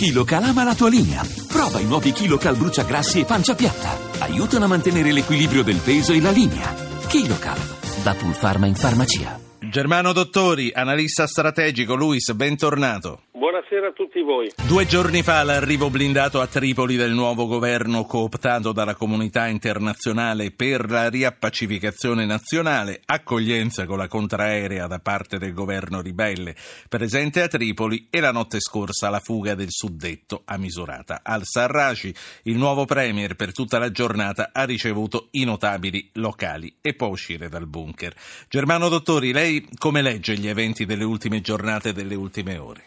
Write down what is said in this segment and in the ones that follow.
KiloCal ama la tua linea. Prova i nuovi KiloCal bruciagrassi e pancia piatta. Aiutano a mantenere l'equilibrio del peso e la linea. KiloCal, da Pulpharma in farmacia. Germano Dottori, analista strategico, Luis, bentornato. Buonasera a tutti voi. Due giorni fa l'arrivo blindato a Tripoli del nuovo governo cooptato dalla comunità internazionale per la riappacificazione nazionale, accoglienza con la contraerea da parte del governo ribelle presente a Tripoli e la notte scorsa la fuga del suddetto a misurata. Al-Sarraci, il nuovo premier per tutta la giornata, ha ricevuto i notabili locali e può uscire dal bunker. Germano Dottori, lei come legge gli eventi delle ultime giornate e delle ultime ore?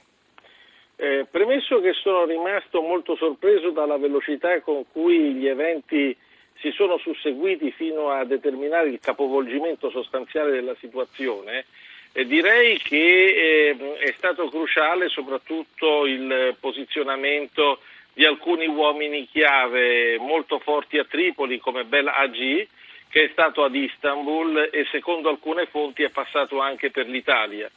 Eh, premesso che sono rimasto molto sorpreso dalla velocità con cui gli eventi si sono susseguiti fino a determinare il capovolgimento sostanziale della situazione, eh, direi che eh, è stato cruciale soprattutto il posizionamento di alcuni uomini chiave molto forti a Tripoli come Bel Agi, che è stato ad Istanbul e secondo alcune fonti è passato anche per l'Italia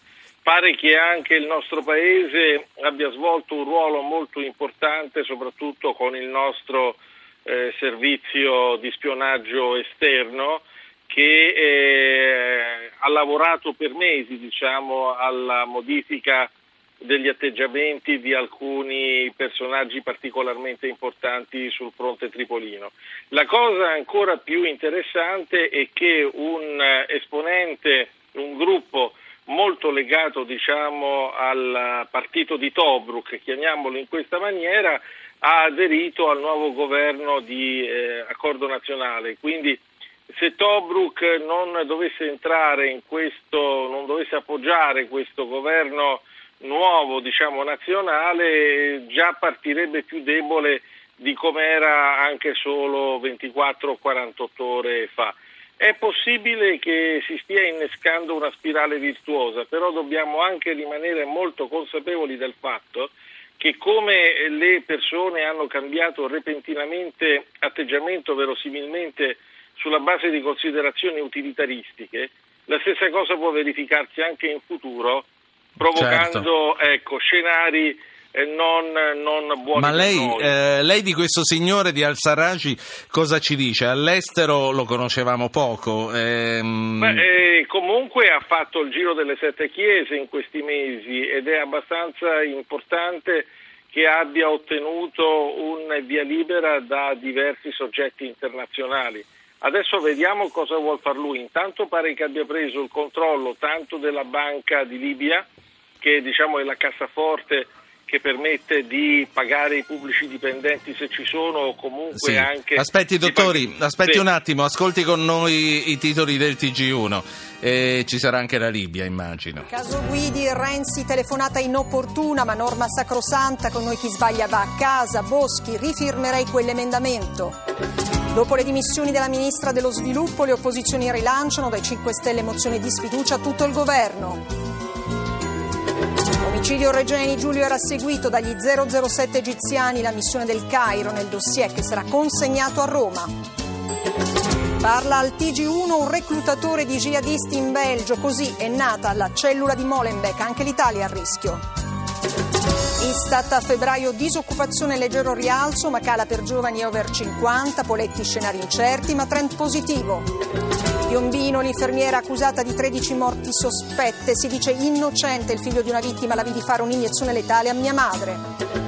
pare che anche il nostro Paese abbia svolto un ruolo molto importante, soprattutto con il nostro eh, servizio di spionaggio esterno, che eh, ha lavorato per mesi diciamo, alla modifica degli atteggiamenti di alcuni personaggi particolarmente importanti sul fronte tripolino. La cosa ancora più interessante è che un esponente, un gruppo molto legato diciamo, al partito di Tobruk, chiamiamolo in questa maniera, ha aderito al nuovo governo di eh, accordo nazionale. Quindi se Tobruk non dovesse entrare in questo, non dovesse appoggiare questo governo nuovo, diciamo nazionale, già partirebbe più debole di come era anche solo 24 o 48 ore fa. È possibile che si stia innescando una spirale virtuosa, però dobbiamo anche rimanere molto consapevoli del fatto che come le persone hanno cambiato repentinamente atteggiamento verosimilmente sulla base di considerazioni utilitaristiche, la stessa cosa può verificarsi anche in futuro, provocando certo. ecco, scenari non, non buoni Ma lei, eh, lei, di questo signore di Al-Sarraji cosa ci dice? All'estero lo conoscevamo poco. Ehm... Beh, eh, comunque ha fatto il giro delle sette chiese in questi mesi ed è abbastanza importante che abbia ottenuto un via libera da diversi soggetti internazionali. Adesso vediamo cosa vuol far lui. Intanto pare che abbia preso il controllo tanto della banca di Libia, che diciamo è la cassaforte che permette di pagare i pubblici dipendenti se ci sono o comunque sì. anche... Aspetti dottori, pag- aspetti sì. un attimo, ascolti con noi i titoli del TG1 e ci sarà anche la Libia immagino. Caso Guidi, Renzi telefonata inopportuna ma norma sacrosanta con noi chi sbaglia va a casa, Boschi, rifirmerei quell'emendamento. Dopo le dimissioni della ministra dello sviluppo le opposizioni rilanciano dai 5 Stelle mozione di sfiducia a tutto il governo. Omicidio Regeni Giulio era seguito dagli 007 egiziani la missione del Cairo nel dossier che sarà consegnato a Roma. Parla al TG1 un reclutatore di jihadisti in Belgio, così è nata la cellula di Molenbeek, anche l'Italia a rischio. Istat a febbraio disoccupazione leggero rialzo, ma cala per giovani over 50, Poletti scenari incerti, ma trend positivo. Piombino, l'infermiera accusata di 13 morti sospette, si dice innocente il figlio di una vittima, la vidi fare un'iniezione letale a mia madre.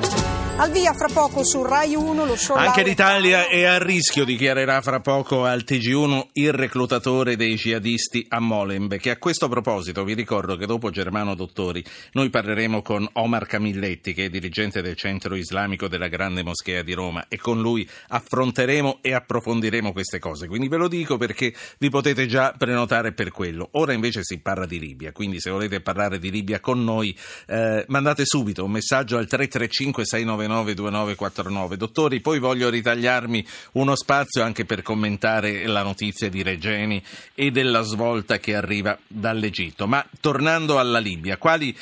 Al via fra poco su Rai 1 lo show. Anche l'Italia è a rischio, dichiarerà fra poco al TG1 il reclutatore dei jihadisti a Molenbeek. E a questo proposito vi ricordo che dopo Germano Dottori noi parleremo con Omar Camilletti, che è dirigente del centro islamico della Grande Moschea di Roma, e con lui affronteremo e approfondiremo queste cose. Quindi ve lo dico perché vi potete già prenotare per quello. Ora invece si parla di Libia, quindi se volete parlare di Libia con noi, eh, mandate subito un messaggio al 335 699 2949. Dottori, poi voglio ritagliarmi uno spazio anche per commentare la notizia di Regeni e della svolta che arriva dall'Egitto. Ma tornando alla Libia, quali,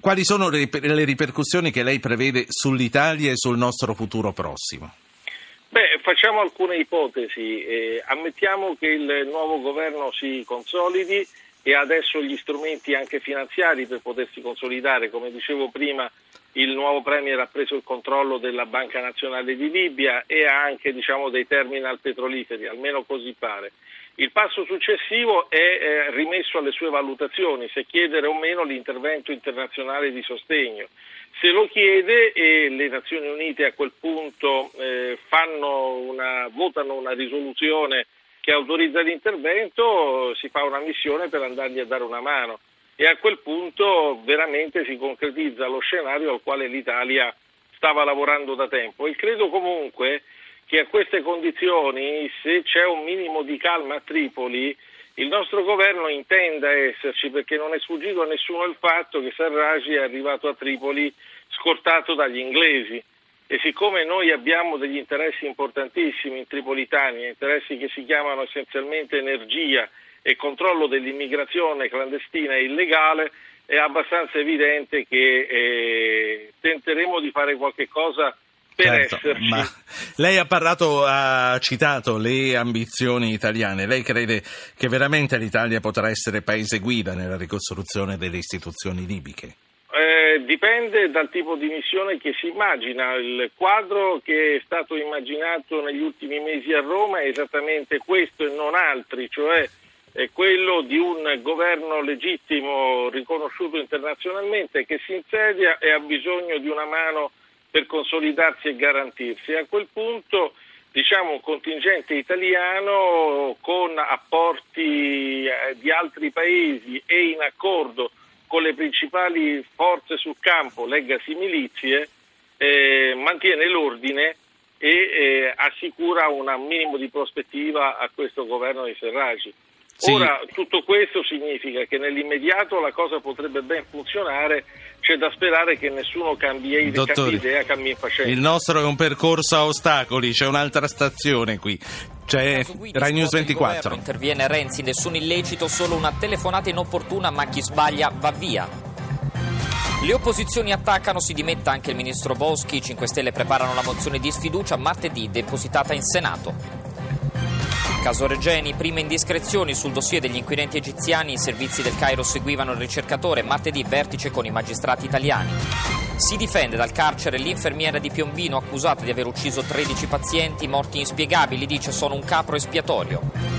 quali sono le, le ripercussioni che lei prevede sull'Italia e sul nostro futuro prossimo? Beh, facciamo alcune ipotesi. Eh, ammettiamo che il nuovo governo si consolidi e adesso gli strumenti anche finanziari per potersi consolidare, come dicevo prima, il nuovo Premier ha preso il controllo della Banca Nazionale di Libia e anche diciamo, dei terminal petroliferi, almeno così pare. Il passo successivo è eh, rimesso alle sue valutazioni, se chiedere o meno l'intervento internazionale di sostegno. Se lo chiede e le Nazioni Unite a quel punto eh, una, votano una risoluzione che autorizza l'intervento, si fa una missione per andargli a dare una mano e a quel punto veramente si concretizza lo scenario al quale l'Italia stava lavorando da tempo. E credo comunque che a queste condizioni, se c'è un minimo di calma a Tripoli, il nostro governo intenda esserci perché non è sfuggito a nessuno il fatto che Sarraj è arrivato a Tripoli scortato dagli inglesi. E siccome noi abbiamo degli interessi importantissimi in Tripolitania, interessi che si chiamano essenzialmente energia e controllo dell'immigrazione clandestina e illegale, è abbastanza evidente che eh, tenteremo di fare qualche cosa per certo, lei ha parlato, ha citato le ambizioni italiane. Lei crede che veramente l'Italia potrà essere paese guida nella ricostruzione delle istituzioni libiche? Eh, dipende dal tipo di missione che si immagina. Il quadro che è stato immaginato negli ultimi mesi a Roma è esattamente questo e non altri, cioè è quello di un governo legittimo riconosciuto internazionalmente che si insedia e ha bisogno di una mano per consolidarsi e garantirsi. A quel punto diciamo, un contingente italiano con apporti eh, di altri paesi e in accordo con le principali forze sul campo, leggasi milizie, eh, mantiene l'ordine e eh, assicura un minimo di prospettiva a questo governo di Serragi. Sì. Ora, tutto questo significa che nell'immediato la cosa potrebbe ben funzionare, c'è da sperare che nessuno cambi, idea, cambi facendo. Il nostro è un percorso a ostacoli, c'è un'altra stazione qui. C'è Rai News 24. Interviene Renzi, nessun illecito, solo una telefonata inopportuna, ma chi sbaglia va via. Le opposizioni attaccano, si dimetta anche il ministro Boschi, i 5 Stelle preparano la mozione di sfiducia martedì depositata in Senato. Caso Regeni, prime indiscrezioni sul dossier degli inquirenti egiziani, i servizi del Cairo seguivano il ricercatore, martedì vertice con i magistrati italiani. Si difende dal carcere l'infermiera di Piombino accusata di aver ucciso 13 pazienti morti inspiegabili, dice sono un capro espiatorio.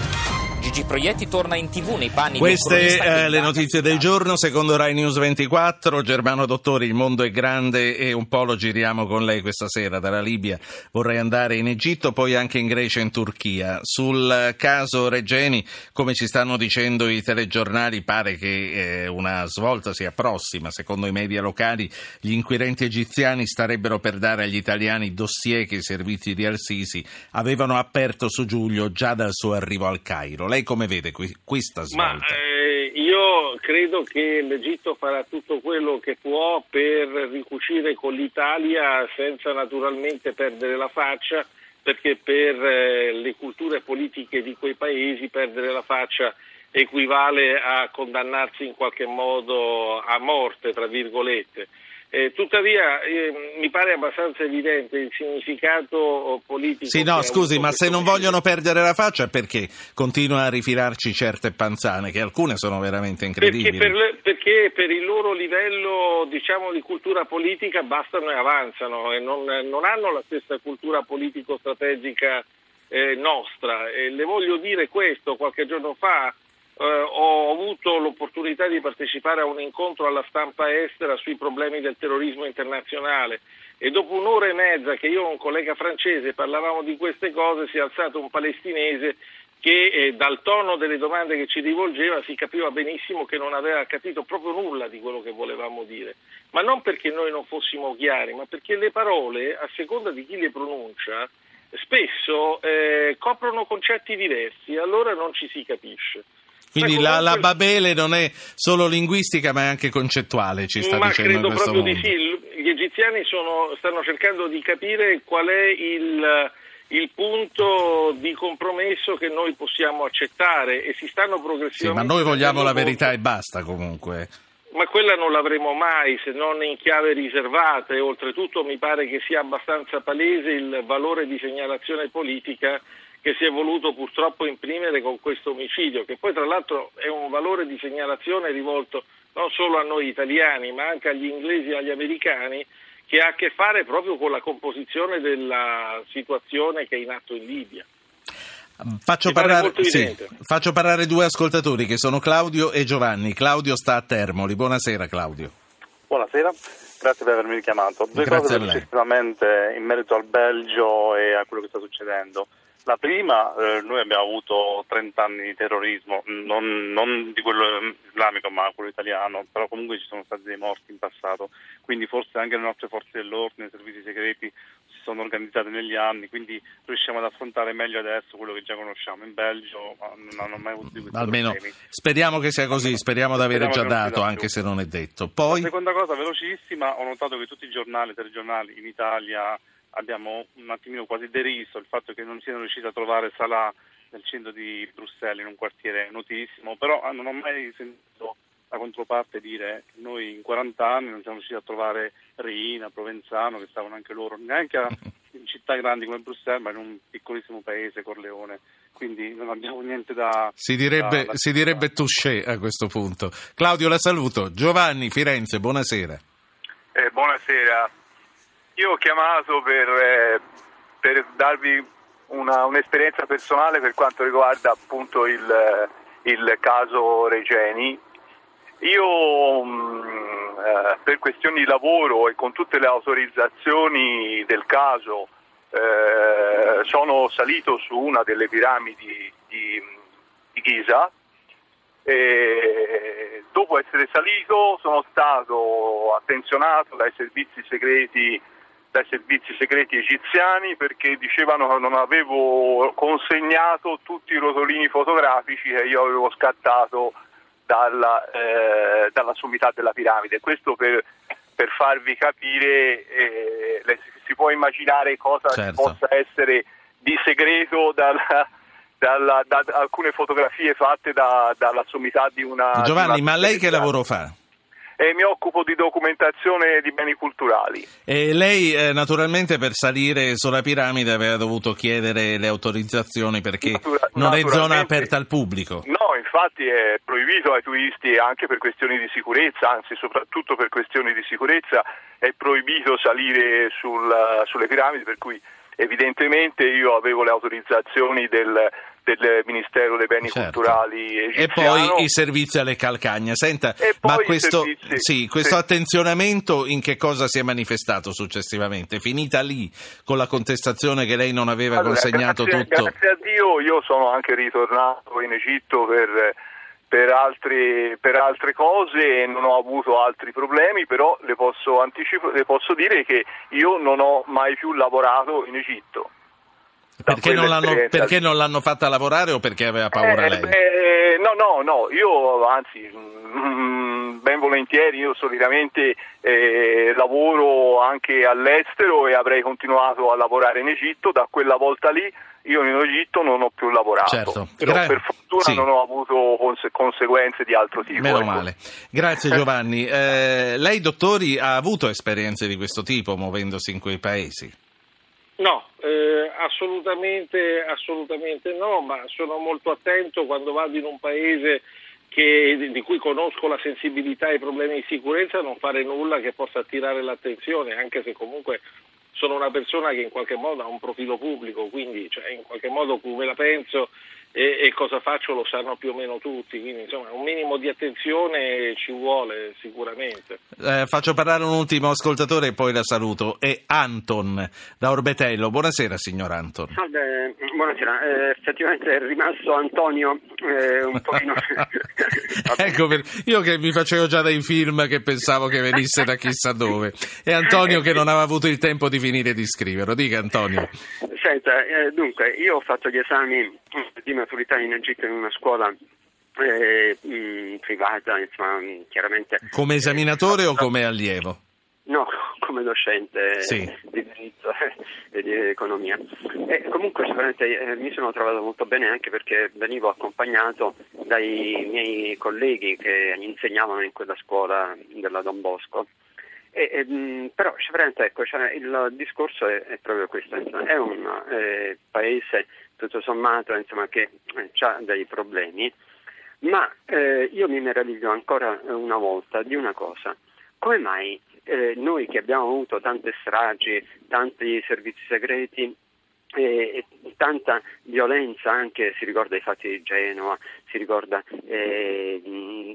Gigi Proietti torna in tv nei panni Queste eh, le notizie del giorno, secondo Rai News 24. Germano Dottori, il mondo è grande e un po' lo giriamo con lei questa sera. Dalla Libia vorrei andare in Egitto, poi anche in Grecia e in Turchia. Sul caso Regeni, come ci stanno dicendo i telegiornali, pare che eh, una svolta sia prossima. Secondo i media locali, gli inquirenti egiziani starebbero per dare agli italiani dossier che i servizi di Al-Sisi avevano aperto su Giulio già dal suo arrivo al Cairo. Lei come vede questa svolta? Ma, eh, io credo che l'Egitto farà tutto quello che può per ricucire con l'Italia senza naturalmente perdere la faccia, perché per eh, le culture politiche di quei paesi perdere la faccia equivale a condannarsi in qualche modo a morte, tra virgolette. Eh, tuttavia eh, mi pare abbastanza evidente il significato politico. Sì, no, scusi, ma se non vogliono perdere la faccia perché continua a rifilarci certe panzane, che alcune sono veramente incredibili? Perché per, perché per il loro livello diciamo, di cultura politica bastano e avanzano e non, non hanno la stessa cultura politico-strategica eh, nostra. Le voglio dire questo, qualche giorno fa eh, ho avuto l'opportunità di partecipare a un incontro alla stampa estera sui problemi del terrorismo internazionale e dopo un'ora e mezza che io e un collega francese parlavamo di queste cose si è alzato un palestinese che eh, dal tono delle domande che ci rivolgeva si capiva benissimo che non aveva capito proprio nulla di quello che volevamo dire, ma non perché noi non fossimo chiari, ma perché le parole, a seconda di chi le pronuncia, spesso eh, coprono concetti diversi e allora non ci si capisce. Quindi la, la, Babele non è solo linguistica ma è anche concettuale, ci sta ma dicendo credo in questo proprio mondo. di sì. Gli egiziani sono, stanno cercando di capire qual è il, il, punto di compromesso che noi possiamo accettare e si stanno progressivamente... Sì, ma noi vogliamo la verità e basta comunque. Ma quella non l'avremo mai se non in chiave riservata e oltretutto mi pare che sia abbastanza palese il valore di segnalazione politica che si è voluto purtroppo imprimere con questo omicidio, che poi tra l'altro è un valore di segnalazione rivolto non solo a noi italiani, ma anche agli inglesi e agli americani, che ha a che fare proprio con la composizione della situazione che è in atto in Libia. Faccio parlare, sì, faccio parlare, due ascoltatori che sono Claudio e Giovanni. Claudio sta a Termoli. Buonasera Claudio. Buonasera, grazie per avermi richiamato. Due grazie cose precisamente in merito al Belgio e a quello che sta succedendo. La prima, eh, noi abbiamo avuto 30 anni di terrorismo, non, non, di quello islamico ma quello italiano, però comunque ci sono stati dei morti in passato, quindi forse anche le nostre forze dell'ordine, i servizi segreti si sono organizzati negli anni, quindi riusciamo ad affrontare meglio adesso quello che già conosciamo. In Belgio non hanno mai avuto questi Almeno problemi. speriamo che sia così, speriamo di avere già dato, anche se non è detto. Poi... La seconda cosa velocissima, ho notato che tutti i giornali, i telegiornali in Italia abbiamo un attimino quasi deriso il fatto che non siano riusciti a trovare Salah nel centro di Bruxelles, in un quartiere notissimo, però ah, non ho mai sentito la controparte dire che noi in 40 anni non siamo riusciti a trovare Reina, Provenzano, che stavano anche loro, neanche in città grandi come Bruxelles, ma in un piccolissimo paese, Corleone. Quindi non abbiamo niente da... Si direbbe, da, da si direbbe touché a questo punto. Claudio, la saluto. Giovanni, Firenze, buonasera. Eh, buonasera. Io ho chiamato per, eh, per darvi una, un'esperienza personale per quanto riguarda appunto il, eh, il caso Regeni. Io mh, mm, eh, per questioni di lavoro e con tutte le autorizzazioni del caso eh, sono salito su una delle piramidi di, di Ghisa e dopo essere salito sono stato attenzionato dai servizi segreti dai servizi segreti egiziani perché dicevano che non avevo consegnato tutti i rotolini fotografici che io avevo scattato dalla, eh, dalla sommità della piramide. Questo per, per farvi capire, eh, si può immaginare cosa certo. possa essere di segreto dalla, dalla, da alcune fotografie fatte da, dalla sommità di una... Giovanni, di una ma lei che lavoro fa? E mi occupo di documentazione di beni culturali. E lei eh, naturalmente per salire sulla piramide aveva dovuto chiedere le autorizzazioni perché Natura- non è zona aperta al pubblico. No, infatti è proibito ai turisti anche per questioni di sicurezza, anzi soprattutto per questioni di sicurezza è proibito salire sul, sulle piramidi per cui evidentemente io avevo le autorizzazioni del del Ministero dei Beni certo. Culturali egiziano. E poi i servizi alle calcagna. Senta, ma questo, sì, questo sì. attenzionamento in che cosa si è manifestato successivamente? Finita lì con la contestazione che lei non aveva allora, consegnato grazie, tutto? Grazie a Dio io sono anche ritornato in Egitto per... Per, altri, per, altre cose e non ho avuto altri problemi, però le posso, anticipo, le posso dire che io non ho mai più lavorato in Egitto. Perché non, perché non, l'hanno, fatta lavorare o perché aveva paura eh, lei? Eh, no, no, no, io anzi, mm, ben volentieri, io solitamente eh, lavoro anche all'estero e avrei continuato a lavorare in Egitto, da quella volta lì io in Egitto non ho più lavorato, certo. però Gra- per fortuna sì. non ho avuto conse- conseguenze di altro tipo. Meno ecco. male. Grazie Giovanni. Eh, lei, dottori, ha avuto esperienze di questo tipo muovendosi in quei paesi? No, eh, assolutamente, assolutamente no, ma sono molto attento quando vado in un paese che, di cui conosco la sensibilità ai problemi di sicurezza, non fare nulla che possa attirare l'attenzione, anche se comunque sono una persona che in qualche modo ha un profilo pubblico, quindi cioè, in qualche modo come la penso e, e, cosa faccio lo sanno più o meno tutti, quindi insomma un minimo di attenzione ci vuole sicuramente. Eh, faccio parlare un ultimo ascoltatore e poi la saluto, è Anton da Orbetello. Buonasera signor Anton. Salve, buonasera, eh, effettivamente è rimasto Antonio eh, un pochino... ecco, per... io che mi facevo già dei film che pensavo che venisse da chissà dove, e Antonio che non aveva avuto il tempo di finire di scriverlo. Dica Antonio. Senta, eh, dunque, io ho fatto gli esami di maturità in Egitto in una scuola eh, privata, insomma, chiaramente. Come esaminatore eh, o come allievo? No, come docente sì. di diritto e di economia. E comunque sicuramente eh, mi sono trovato molto bene anche perché venivo accompagnato dai miei colleghi che insegnavano in quella scuola della Don Bosco. E, e, mm, però ecco, cioè, il discorso è, è, proprio questo, insomma, è un eh, paese tutto sommato insomma, che eh, ha dei problemi, ma eh, io mi meraviglio ancora una volta di una cosa, come mai eh, noi che abbiamo avuto tante stragi, tanti servizi segreti, e, tanta violenza anche, si ricorda i fatti di Genova, si ricorda eh,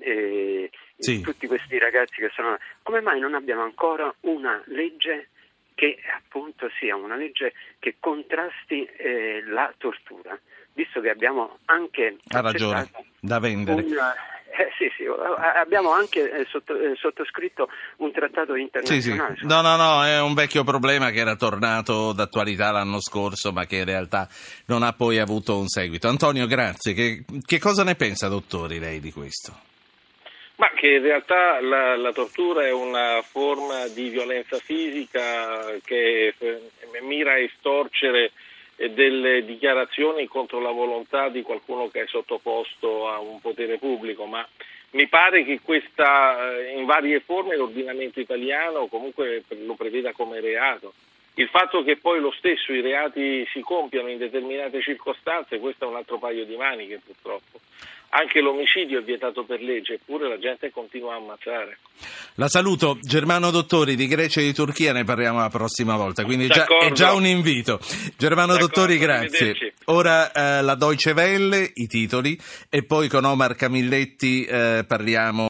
eh, sì. tutti questi ragazzi che sono... Come mai non abbiamo ancora una legge che appunto sia una legge che contrasti eh, la tortura? Visto che abbiamo anche... Ha ragione, da vendere. Una, eh, sì, sì, abbiamo anche eh, sotto, eh, sottoscritto un trattato internazionale. Sì, sì. No, no, no, è un vecchio problema che era tornato d'attualità l'anno scorso, ma che in realtà non ha poi avuto un seguito. Antonio, grazie. Che, che cosa ne pensa, dottori, lei di questo? Ma che in realtà la, la, tortura è una forma di violenza fisica che mira a estorcere delle dichiarazioni contro la volontà di qualcuno che è sottoposto a un potere pubblico, ma mi pare che questa eh, in varie forme l'ordinamento italiano comunque lo preveda come reato. Il fatto che poi lo stesso i reati si compiano in determinate circostanze, questo è un altro paio di maniche purtroppo. Anche l'omicidio è vietato per legge, eppure la gente continua a ammazzare. La saluto, Germano Dottori di Grecia e di Turchia, ne parliamo la prossima volta, quindi già, è già un invito. Germano D'accordo, Dottori, grazie. Ora eh, la Deutsche Welle, i titoli, e poi con Omar Camilletti eh, parliamo